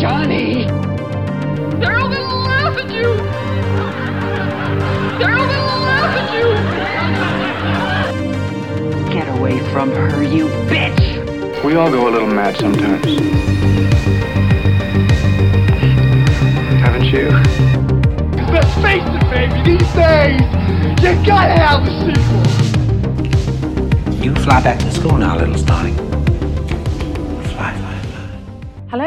Johnny! They're all gonna laugh at you! They're all gonna laugh at you! Get away from her, you bitch! We all go a little mad sometimes. Haven't you? Let's face it, baby, these days, you gotta have a sequel! You fly back to school now, little Starling.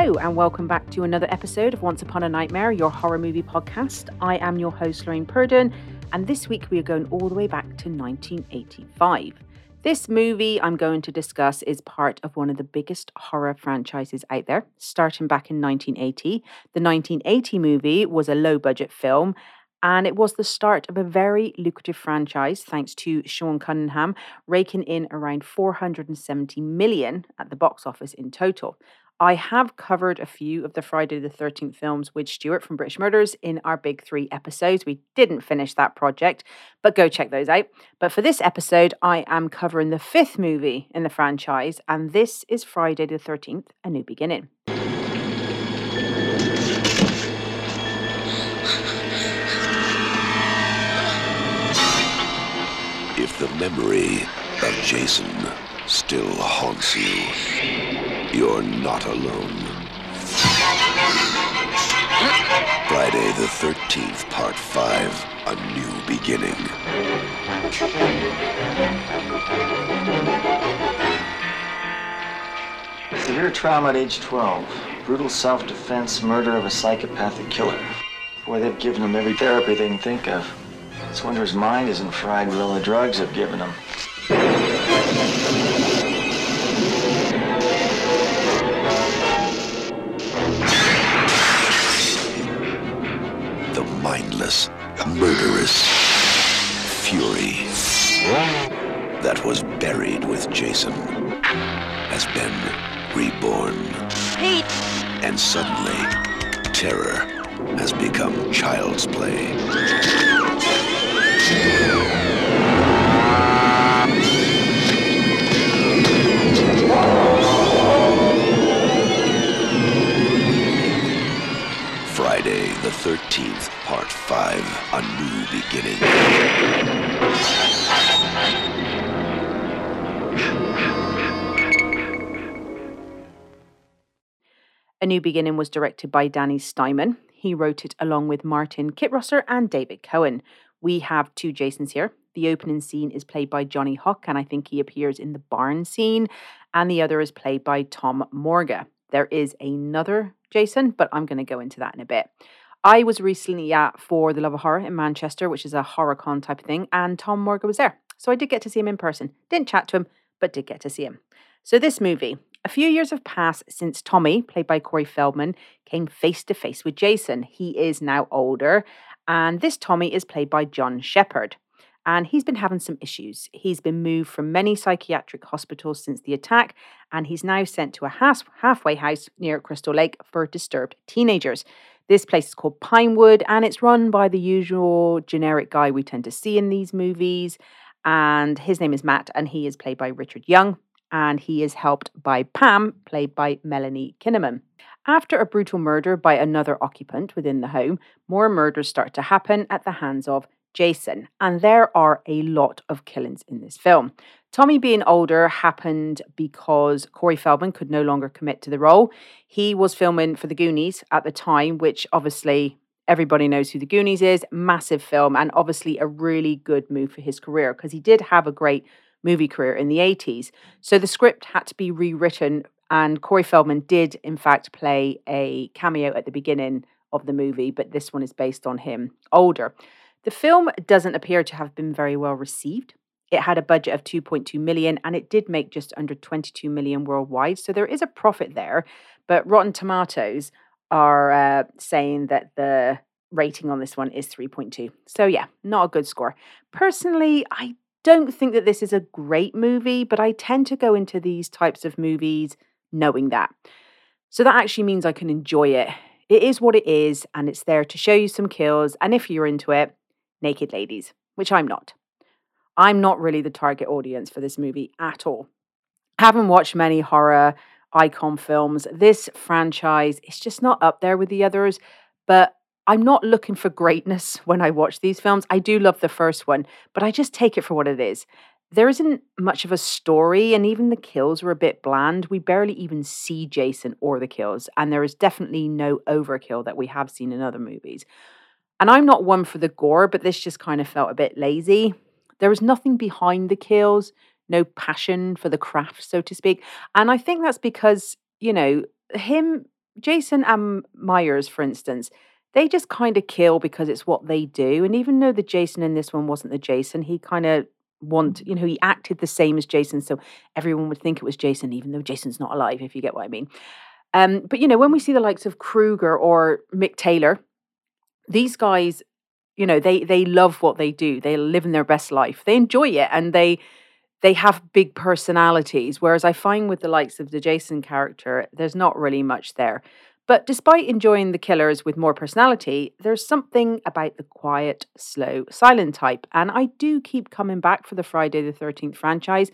Hello, and welcome back to another episode of Once Upon a Nightmare, your horror movie podcast. I am your host, Lorraine Purdon, and this week we are going all the way back to 1985. This movie I'm going to discuss is part of one of the biggest horror franchises out there, starting back in 1980. The 1980 movie was a low budget film. And it was the start of a very lucrative franchise, thanks to Sean Cunningham, raking in around 470 million at the box office in total. I have covered a few of the Friday the 13th films with Stuart from British Murders in our Big Three episodes. We didn't finish that project, but go check those out. But for this episode, I am covering the fifth movie in the franchise, and this is Friday the 13th A New Beginning. If the memory of Jason still haunts you, you're not alone. Friday the 13th, Part 5 A New Beginning. Severe trauma at age 12. Brutal self defense, murder of a psychopathic killer. Boy, they've given him every therapy they can think of. It's wonder his mind isn't fried with all the drugs they've given him. Murderous fury that was buried with Jason has been reborn. Pete! And suddenly, terror has become child's play. Friday the 13th, Part 5 A New Beginning. A New Beginning was directed by Danny Steinmann. He wrote it along with Martin Kitrosser and David Cohen. We have two Jasons here. The opening scene is played by Johnny Huck, and I think he appears in the barn scene, and the other is played by Tom Morga. There is another Jason, but I'm going to go into that in a bit. I was recently at For the Love of Horror in Manchester, which is a horror con type of thing, and Tom Morga was there. So I did get to see him in person. Didn't chat to him, but did get to see him. So this movie, a few years have passed since Tommy, played by Corey Feldman, came face to face with Jason. He is now older, and this Tommy is played by John Shepherd. and he's been having some issues. He's been moved from many psychiatric hospitals since the attack, and he's now sent to a half- halfway house near Crystal Lake for disturbed teenagers. This place is called Pinewood, and it's run by the usual generic guy we tend to see in these movies. And his name is Matt, and he is played by Richard Young, and he is helped by Pam, played by Melanie Kinnaman. After a brutal murder by another occupant within the home, more murders start to happen at the hands of Jason. And there are a lot of killings in this film. Tommy being older happened because Corey Feldman could no longer commit to the role. He was filming for The Goonies at the time, which obviously everybody knows who The Goonies is. Massive film, and obviously a really good move for his career because he did have a great movie career in the 80s. So the script had to be rewritten, and Corey Feldman did, in fact, play a cameo at the beginning of the movie, but this one is based on him older. The film doesn't appear to have been very well received. It had a budget of 2.2 million and it did make just under 22 million worldwide. So there is a profit there. But Rotten Tomatoes are uh, saying that the rating on this one is 3.2. So yeah, not a good score. Personally, I don't think that this is a great movie, but I tend to go into these types of movies knowing that. So that actually means I can enjoy it. It is what it is, and it's there to show you some kills. And if you're into it, naked ladies, which I'm not. I'm not really the target audience for this movie at all. I haven't watched many horror icon films. This franchise is just not up there with the others, but I'm not looking for greatness when I watch these films. I do love the first one, but I just take it for what it is. There isn't much of a story, and even the kills were a bit bland. We barely even see Jason or the kills, and there is definitely no overkill that we have seen in other movies. And I'm not one for the gore, but this just kind of felt a bit lazy. There was nothing behind the kills, no passion for the craft, so to speak. And I think that's because, you know, him, Jason and Myers, for instance, they just kind of kill because it's what they do. And even though the Jason in this one wasn't the Jason, he kind of want, you know, he acted the same as Jason. So everyone would think it was Jason, even though Jason's not alive, if you get what I mean. Um, but, you know, when we see the likes of Krueger or Mick Taylor, these guys, you know, they they love what they do. They live in their best life. They enjoy it and they they have big personalities. Whereas I find with the likes of the Jason character, there's not really much there. But despite enjoying the killers with more personality, there's something about the quiet, slow, silent type. And I do keep coming back for the Friday the 13th franchise.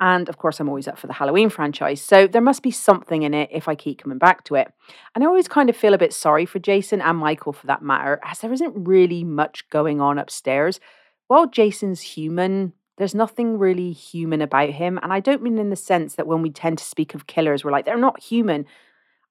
And of course, I'm always up for the Halloween franchise. So there must be something in it if I keep coming back to it. And I always kind of feel a bit sorry for Jason and Michael for that matter, as there isn't really much going on upstairs. While Jason's human, there's nothing really human about him. And I don't mean in the sense that when we tend to speak of killers, we're like, they're not human.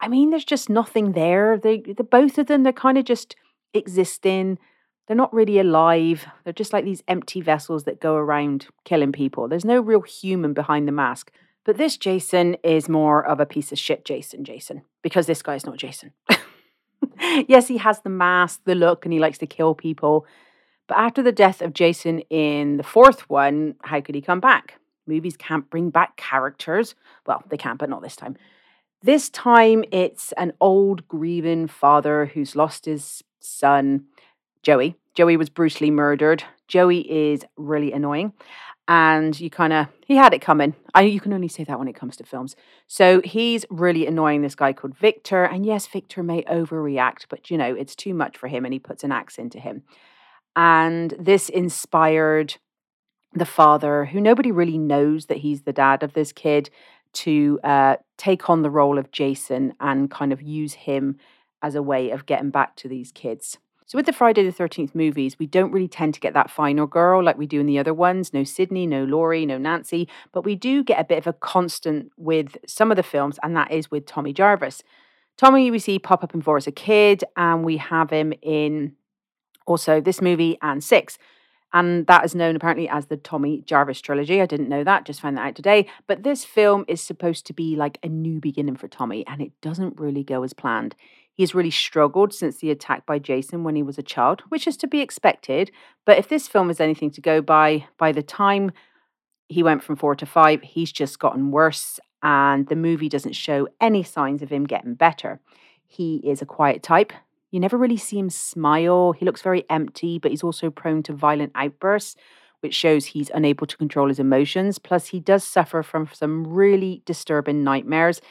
I mean, there's just nothing there. They, the both of them, they're kind of just existing. They're not really alive. They're just like these empty vessels that go around killing people. There's no real human behind the mask. But this Jason is more of a piece of shit Jason, Jason, because this guy's not Jason. yes, he has the mask, the look, and he likes to kill people. But after the death of Jason in the fourth one, how could he come back? Movies can't bring back characters. Well, they can, but not this time. This time it's an old grieving father who's lost his son, Joey. Joey was brutally murdered. Joey is really annoying. And you kind of, he had it coming. I, you can only say that when it comes to films. So he's really annoying this guy called Victor. And yes, Victor may overreact, but you know, it's too much for him and he puts an axe into him. And this inspired the father, who nobody really knows that he's the dad of this kid, to uh, take on the role of Jason and kind of use him as a way of getting back to these kids. So with the Friday the 13th movies, we don't really tend to get that final girl like we do in the other ones. No Sidney, no Laurie, no Nancy, but we do get a bit of a constant with some of the films, and that is with Tommy Jarvis. Tommy, we see pop up in Four as a kid, and we have him in also this movie and Six. And that is known apparently as the Tommy Jarvis trilogy. I didn't know that, just found that out today. But this film is supposed to be like a new beginning for Tommy, and it doesn't really go as planned. He has really struggled since the attack by Jason when he was a child, which is to be expected. But if this film is anything to go by, by the time he went from four to five, he's just gotten worse, and the movie doesn't show any signs of him getting better. He is a quiet type, you never really see him smile. He looks very empty, but he's also prone to violent outbursts, which shows he's unable to control his emotions. Plus, he does suffer from some really disturbing nightmares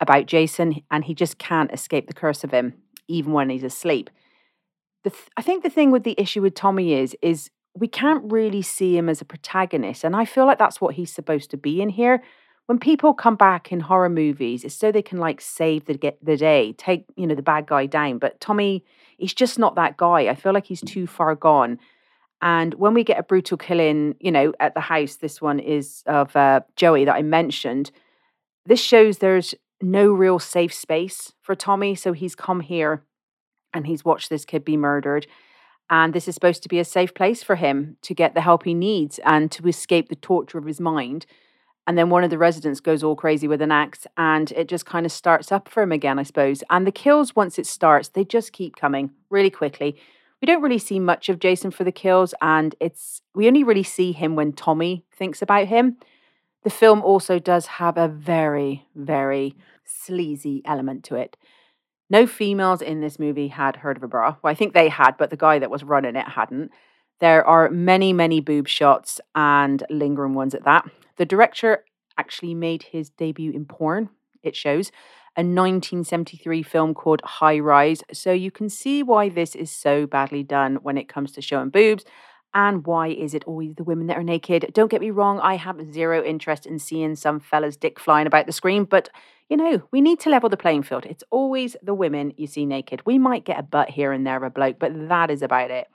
about Jason, and he just can't escape the curse of him, even when he's asleep. Th- I think the thing with the issue with Tommy is, is we can't really see him as a protagonist, and I feel like that's what he's supposed to be in here when people come back in horror movies, it's so they can like save the get the day, take you know the bad guy down. But Tommy, he's just not that guy. I feel like he's too far gone. And when we get a brutal killing, you know, at the house, this one is of uh, Joey that I mentioned. This shows there's no real safe space for Tommy, so he's come here and he's watched this kid be murdered. And this is supposed to be a safe place for him to get the help he needs and to escape the torture of his mind and then one of the residents goes all crazy with an axe and it just kind of starts up for him again i suppose and the kills once it starts they just keep coming really quickly we don't really see much of jason for the kills and it's we only really see him when tommy thinks about him the film also does have a very very sleazy element to it no females in this movie had heard of a bra well i think they had but the guy that was running it hadn't there are many, many boob shots and lingering ones at that. The director actually made his debut in porn, it shows, a 1973 film called High Rise. So you can see why this is so badly done when it comes to showing boobs. And why is it always the women that are naked? Don't get me wrong, I have zero interest in seeing some fella's dick flying about the screen, but you know, we need to level the playing field. It's always the women you see naked. We might get a butt here and there a bloke, but that is about it.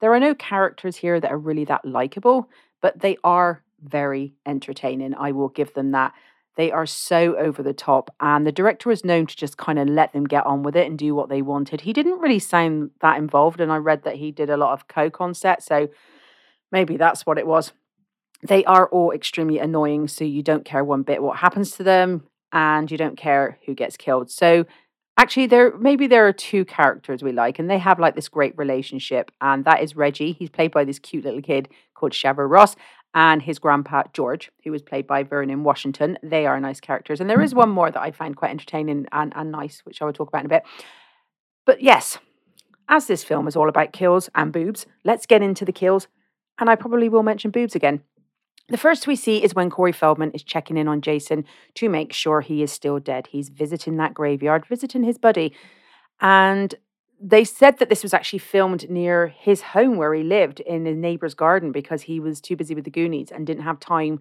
There are no characters here that are really that likable, but they are very entertaining. I will give them that. They are so over the top, and the director was known to just kind of let them get on with it and do what they wanted. He didn't really sound that involved, and I read that he did a lot of coke on set, so maybe that's what it was. They are all extremely annoying, so you don't care one bit what happens to them, and you don't care who gets killed. So actually, there maybe there are two characters we like, and they have like this great relationship, and that is Reggie. He's played by this cute little kid called Shavar Ross, and his grandpa George, who was played by Vernon Washington. They are nice characters. And there is mm-hmm. one more that I find quite entertaining and, and nice, which I will talk about in a bit. But yes, as this film is all about kills and boobs, let's get into the kills. And I probably will mention boobs again. The first we see is when Corey Feldman is checking in on Jason to make sure he is still dead. He's visiting that graveyard, visiting his buddy. And they said that this was actually filmed near his home where he lived in his neighbor's garden because he was too busy with the Goonies and didn't have time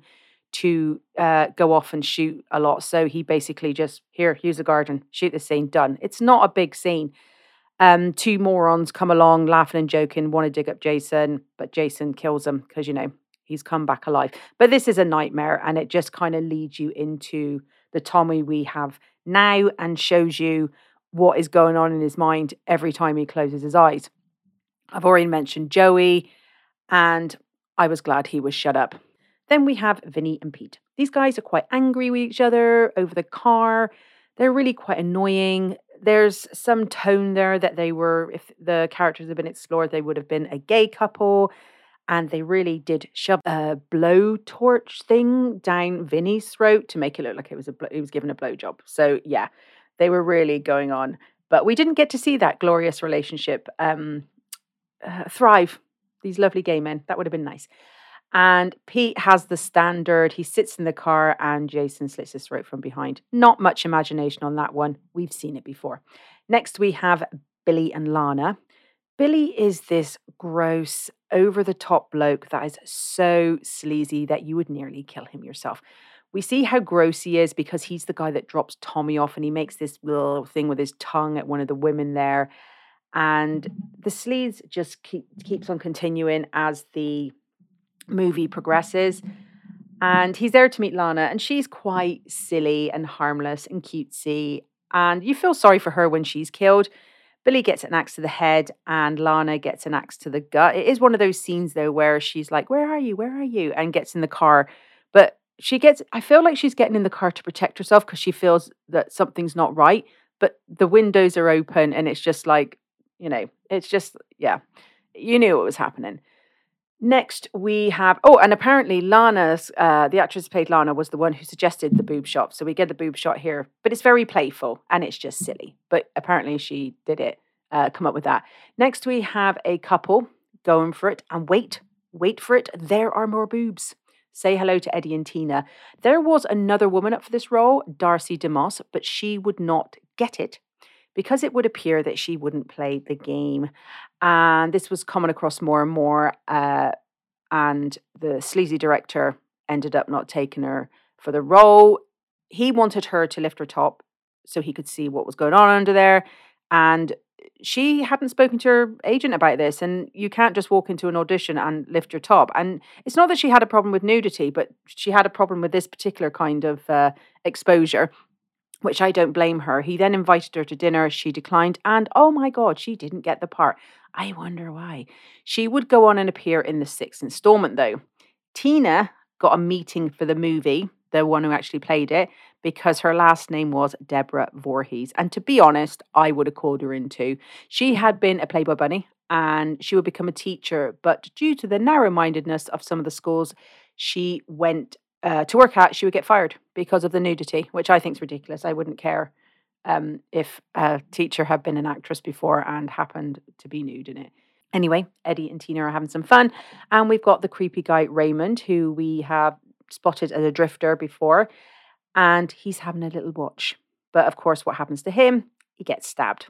to uh, go off and shoot a lot. So he basically just here, here's the garden, shoot the scene, done. It's not a big scene. Um, two morons come along, laughing and joking, want to dig up Jason, but Jason kills them because you know he's come back alive. But this is a nightmare, and it just kind of leads you into the Tommy we have now and shows you what is going on in his mind every time he closes his eyes. I've already mentioned Joey, and I was glad he was shut up. Then we have Vinny and Pete. These guys are quite angry with each other over the car. They're really quite annoying. There's some tone there that they were, if the characters had been explored, they would have been a gay couple. And they really did shove a blowtorch thing down Vinny's throat to make it look like it was a he was given a blowjob. So yeah, they were really going on. But we didn't get to see that glorious relationship um, uh, thrive. These lovely gay men. That would have been nice. And Pete has the standard. He sits in the car and Jason slits his throat from behind. Not much imagination on that one. We've seen it before. Next, we have Billy and Lana. Billy is this gross, over the top bloke that is so sleazy that you would nearly kill him yourself. We see how gross he is because he's the guy that drops Tommy off and he makes this little thing with his tongue at one of the women there. And the sleaze just keep, keeps on continuing as the movie progresses. And he's there to meet Lana, and she's quite silly and harmless and cutesy. And you feel sorry for her when she's killed. Billy gets an axe to the head, and Lana gets an axe to the gut. It is one of those scenes, though, where she's like, Where are you? Where are you? and gets in the car. But she gets i feel like she's getting in the car to protect herself because she feels that something's not right but the windows are open and it's just like you know it's just yeah you knew what was happening. Next we have oh and apparently lana's uh, the actress who played lana was the one who suggested the boob shot so we get the boob shot here but it's very playful and it's just silly but apparently she did it uh, come up with that. Next we have a couple going for it and wait wait for it there are more boobs Say hello to Eddie and Tina. There was another woman up for this role, Darcy DeMoss, but she would not get it because it would appear that she wouldn't play the game. And this was coming across more and more. Uh, and the sleazy director ended up not taking her for the role. He wanted her to lift her top so he could see what was going on under there. And she hadn't spoken to her agent about this and you can't just walk into an audition and lift your top and it's not that she had a problem with nudity but she had a problem with this particular kind of uh, exposure which I don't blame her. He then invited her to dinner. She declined, and oh my God, she didn't get the part. I wonder why. She would go on and appear in the sixth installment, though. Tina got a meeting for the movie, the one who actually played it, because her last name was Deborah Voorhees. And to be honest, I would have called her in too. She had been a Playboy bunny and she would become a teacher, but due to the narrow mindedness of some of the schools she went uh, to work at, she would get fired because of the nudity, which I think is ridiculous. I wouldn't care um, if a teacher had been an actress before and happened to be nude in it. Anyway, Eddie and Tina are having some fun, and we've got the creepy guy Raymond, who we have spotted as a drifter before and he's having a little watch. But of course, what happens to him? He gets stabbed.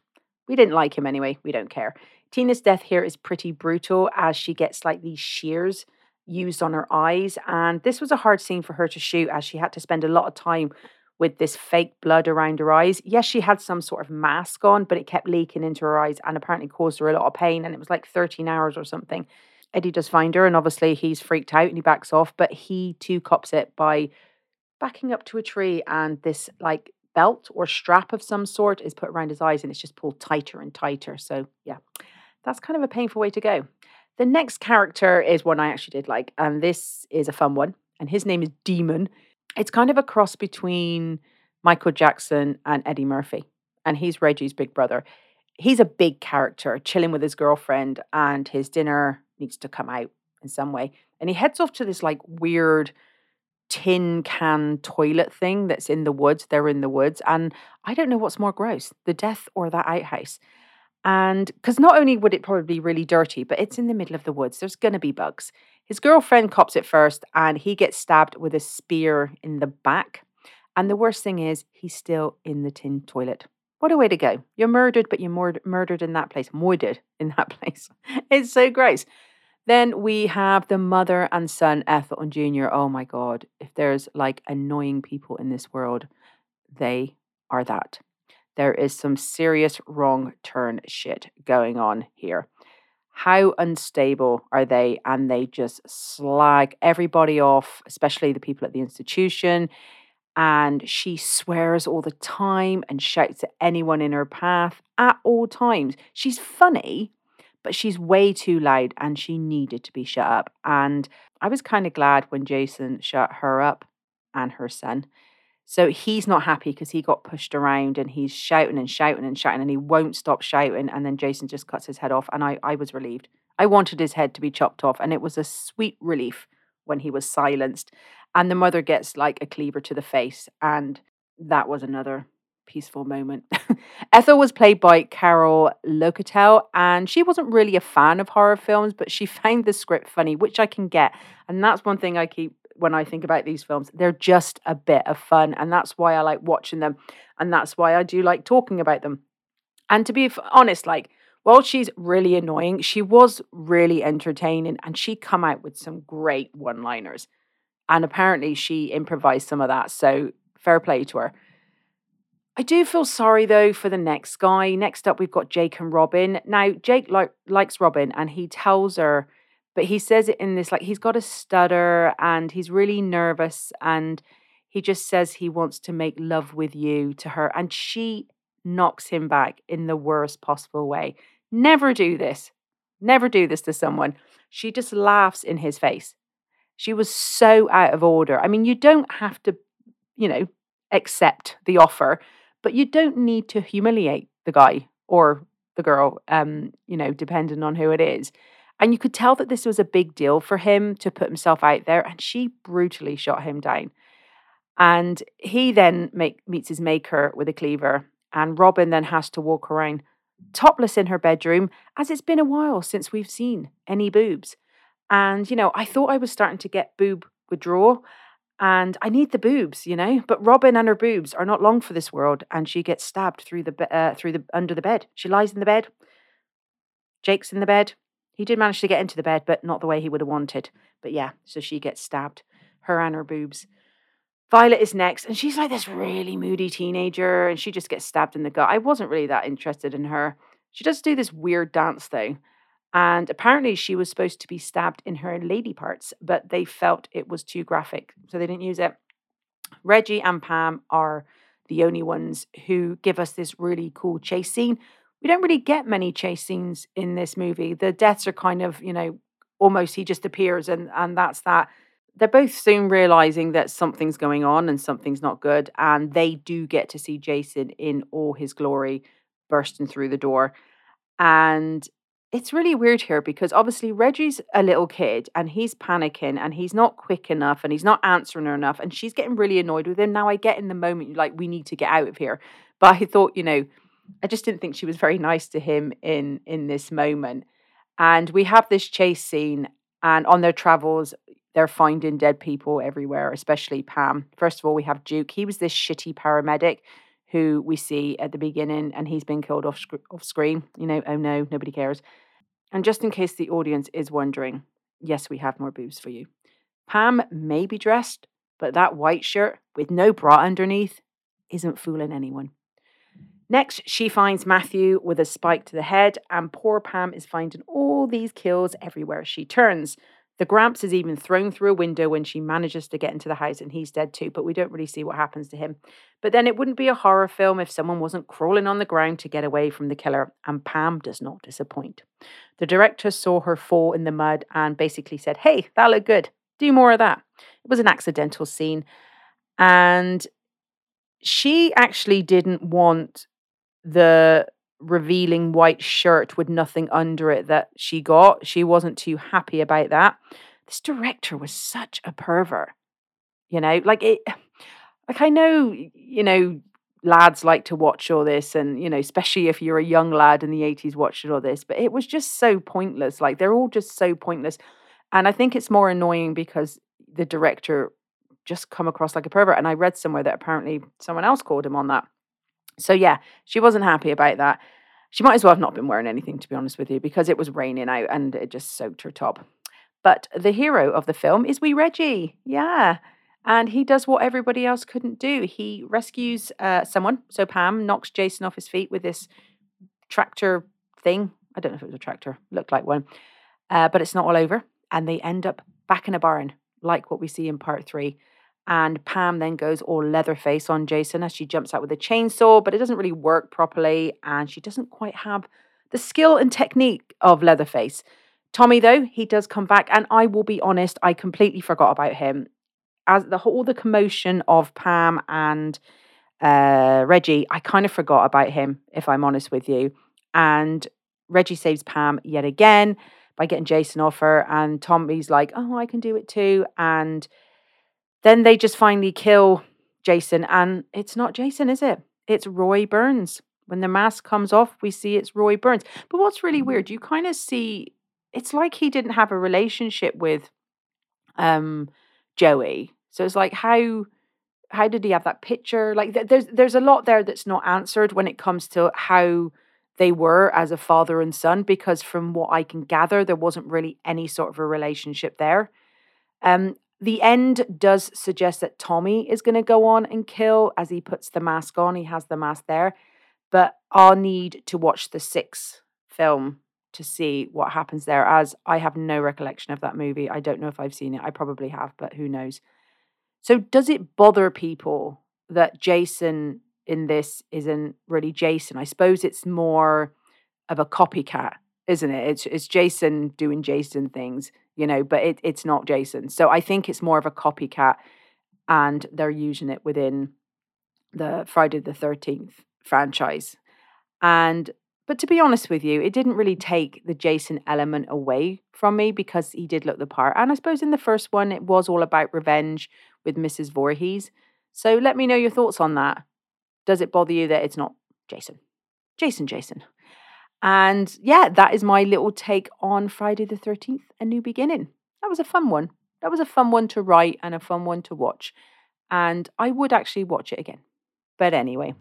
We didn't like him anyway. We don't care. Tina's death here is pretty brutal as she gets like these shears used on her eyes. And this was a hard scene for her to shoot as she had to spend a lot of time with this fake blood around her eyes. Yes, she had some sort of mask on, but it kept leaking into her eyes and apparently caused her a lot of pain. And it was like 13 hours or something. Eddie does find her, and obviously he's freaked out and he backs off, but he too cops it by backing up to a tree and this like belt or strap of some sort is put around his eyes and it's just pulled tighter and tighter. So, yeah, that's kind of a painful way to go. The next character is one I actually did like, and this is a fun one, and his name is Demon. It's kind of a cross between Michael Jackson and Eddie Murphy, and he's Reggie's big brother. He's a big character, chilling with his girlfriend, and his dinner needs to come out in some way. And he heads off to this like weird tin can toilet thing that's in the woods. They're in the woods. And I don't know what's more gross, the death or that outhouse. And because not only would it probably be really dirty, but it's in the middle of the woods. There's going to be bugs. His girlfriend cops it first and he gets stabbed with a spear in the back. And the worst thing is, he's still in the tin toilet. What a way to go. You're murdered, but you're mur- murdered in that place. Murdered in that place. It's so gross. Then we have the mother and son, Ethel and Junior. Oh my God. If there's like annoying people in this world, they are that. There is some serious wrong turn shit going on here. How unstable are they? And they just slag everybody off, especially the people at the institution. And she swears all the time and shouts at anyone in her path at all times. She's funny, but she's way too loud and she needed to be shut up. And I was kind of glad when Jason shut her up and her son. So he's not happy because he got pushed around and he's shouting and shouting and shouting and he won't stop shouting. And then Jason just cuts his head off. And I, I was relieved. I wanted his head to be chopped off. And it was a sweet relief when he was silenced. And the mother gets like a cleaver to the face. And that was another peaceful moment. Ethel was played by Carol Locatell, and she wasn't really a fan of horror films, but she found the script funny, which I can get. And that's one thing I keep when I think about these films. They're just a bit of fun, and that's why I like watching them, and that's why I do like talking about them. And to be honest, like, while she's really annoying, she was really entertaining, and she come out with some great one-liners. And apparently, she improvised some of that, so fair play to her. I do feel sorry though for the next guy. Next up, we've got Jake and Robin. Now, Jake li- likes Robin and he tells her, but he says it in this like he's got a stutter and he's really nervous and he just says he wants to make love with you to her. And she knocks him back in the worst possible way. Never do this. Never do this to someone. She just laughs in his face. She was so out of order. I mean, you don't have to, you know, accept the offer but you don't need to humiliate the guy or the girl, um, you know, depending on who it is. And you could tell that this was a big deal for him to put himself out there, and she brutally shot him down. And he then make, meets his maker with a cleaver, and Robin then has to walk around topless in her bedroom, as it's been a while since we've seen any boobs. And, you know, I thought I was starting to get boob withdrawal and I need the boobs, you know. But Robin and her boobs are not long for this world, and she gets stabbed through the uh, through the under the bed. She lies in the bed. Jake's in the bed. He did manage to get into the bed, but not the way he would have wanted. But yeah, so she gets stabbed, her and her boobs. Violet is next, and she's like this really moody teenager, and she just gets stabbed in the gut. I wasn't really that interested in her. She does do this weird dance though. And apparently, she was supposed to be stabbed in her lady parts, but they felt it was too graphic, so they didn't use it. Reggie and Pam are the only ones who give us this really cool chase scene. We don't really get many chase scenes in this movie. The deaths are kind of, you know, almost he just appears and and that's that. They're both soon realizing that something's going on and something's not good, and they do get to see Jason in all his glory bursting through the door. And it's really weird here because obviously Reggie's a little kid and he's panicking and he's not quick enough and he's not answering her enough and she's getting really annoyed with him. Now I get in the moment like we need to get out of here. But I thought, you know, I just didn't think she was very nice to him in in this moment. And we have this chase scene and on their travels they're finding dead people everywhere, especially Pam. First of all, we have Duke. He was this shitty paramedic who we see at the beginning, and he's been killed off, sc- off screen. You know, oh no, nobody cares. And just in case the audience is wondering, yes, we have more boobs for you. Pam may be dressed, but that white shirt with no bra underneath isn't fooling anyone. Next, she finds Matthew with a spike to the head, and poor Pam is finding all these kills everywhere she turns. The Gramps is even thrown through a window when she manages to get into the house, and he's dead too, but we don't really see what happens to him. But then it wouldn't be a horror film if someone wasn't crawling on the ground to get away from the killer, and Pam does not disappoint. The director saw her fall in the mud and basically said, Hey, that looked good. Do more of that. It was an accidental scene. And she actually didn't want the revealing white shirt with nothing under it that she got. She wasn't too happy about that. This director was such a pervert. You know, like it like I know, you know, lads like to watch all this and you know, especially if you're a young lad in the 80s watching all this, but it was just so pointless. Like they're all just so pointless. And I think it's more annoying because the director just come across like a pervert and I read somewhere that apparently someone else called him on that. So yeah, she wasn't happy about that. She might as well have not been wearing anything, to be honest with you, because it was raining out and it just soaked her top. But the hero of the film is wee Reggie. Yeah. And he does what everybody else couldn't do. He rescues uh, someone. So Pam knocks Jason off his feet with this tractor thing. I don't know if it was a tractor, looked like one. Uh, but it's not all over. And they end up back in a barn, like what we see in part three. And Pam then goes all Leatherface on Jason as she jumps out with a chainsaw, but it doesn't really work properly. And she doesn't quite have the skill and technique of Leatherface. Tommy, though, he does come back. And I will be honest, I completely forgot about him. As the whole the commotion of Pam and uh, Reggie, I kind of forgot about him, if I'm honest with you. And Reggie saves Pam yet again by getting Jason off her. And Tommy's like, oh, I can do it too. And then they just finally kill Jason, and it's not Jason, is it? It's Roy Burns. When the mask comes off, we see it's Roy Burns. But what's really weird, you kind of see it's like he didn't have a relationship with um Joey. So it's like how how did he have that picture? Like th- there's there's a lot there that's not answered when it comes to how they were as a father and son because from what I can gather there wasn't really any sort of a relationship there. Um the end does suggest that Tommy is going to go on and kill as he puts the mask on. He has the mask there. But I'll need to watch the six film to see what happens there, as I have no recollection of that movie. I don't know if I've seen it. I probably have, but who knows? So, does it bother people that Jason in this isn't really Jason? I suppose it's more of a copycat, isn't it? It's, it's Jason doing Jason things you know, but it, it's not Jason. So I think it's more of a copycat and they're using it within the Friday the 13th franchise. And but to be honest with you, it didn't really take the Jason element away from me because he did look the part. And I suppose in the first one, it was all about revenge with Mrs. Voorhees. So let me know your thoughts on that. Does it bother you that it's not Jason? Jason, Jason. And yeah, that is my little take on Friday the 13th, A New Beginning. That was a fun one. That was a fun one to write and a fun one to watch. And I would actually watch it again. But anyway,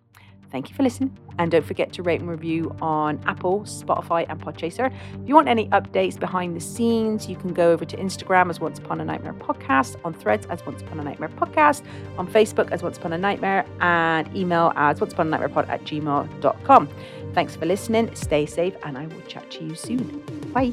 thank you for listening. And don't forget to rate and review on Apple, Spotify, and Podchaser. If you want any updates behind the scenes, you can go over to Instagram as Once Upon a Nightmare Podcast, on Threads as Once Upon a Nightmare Podcast, on Facebook as Once Upon a Nightmare, and email as Once Upon a Nightmare Pod at gmail.com. Thanks for listening. Stay safe, and I will chat to you soon. Bye.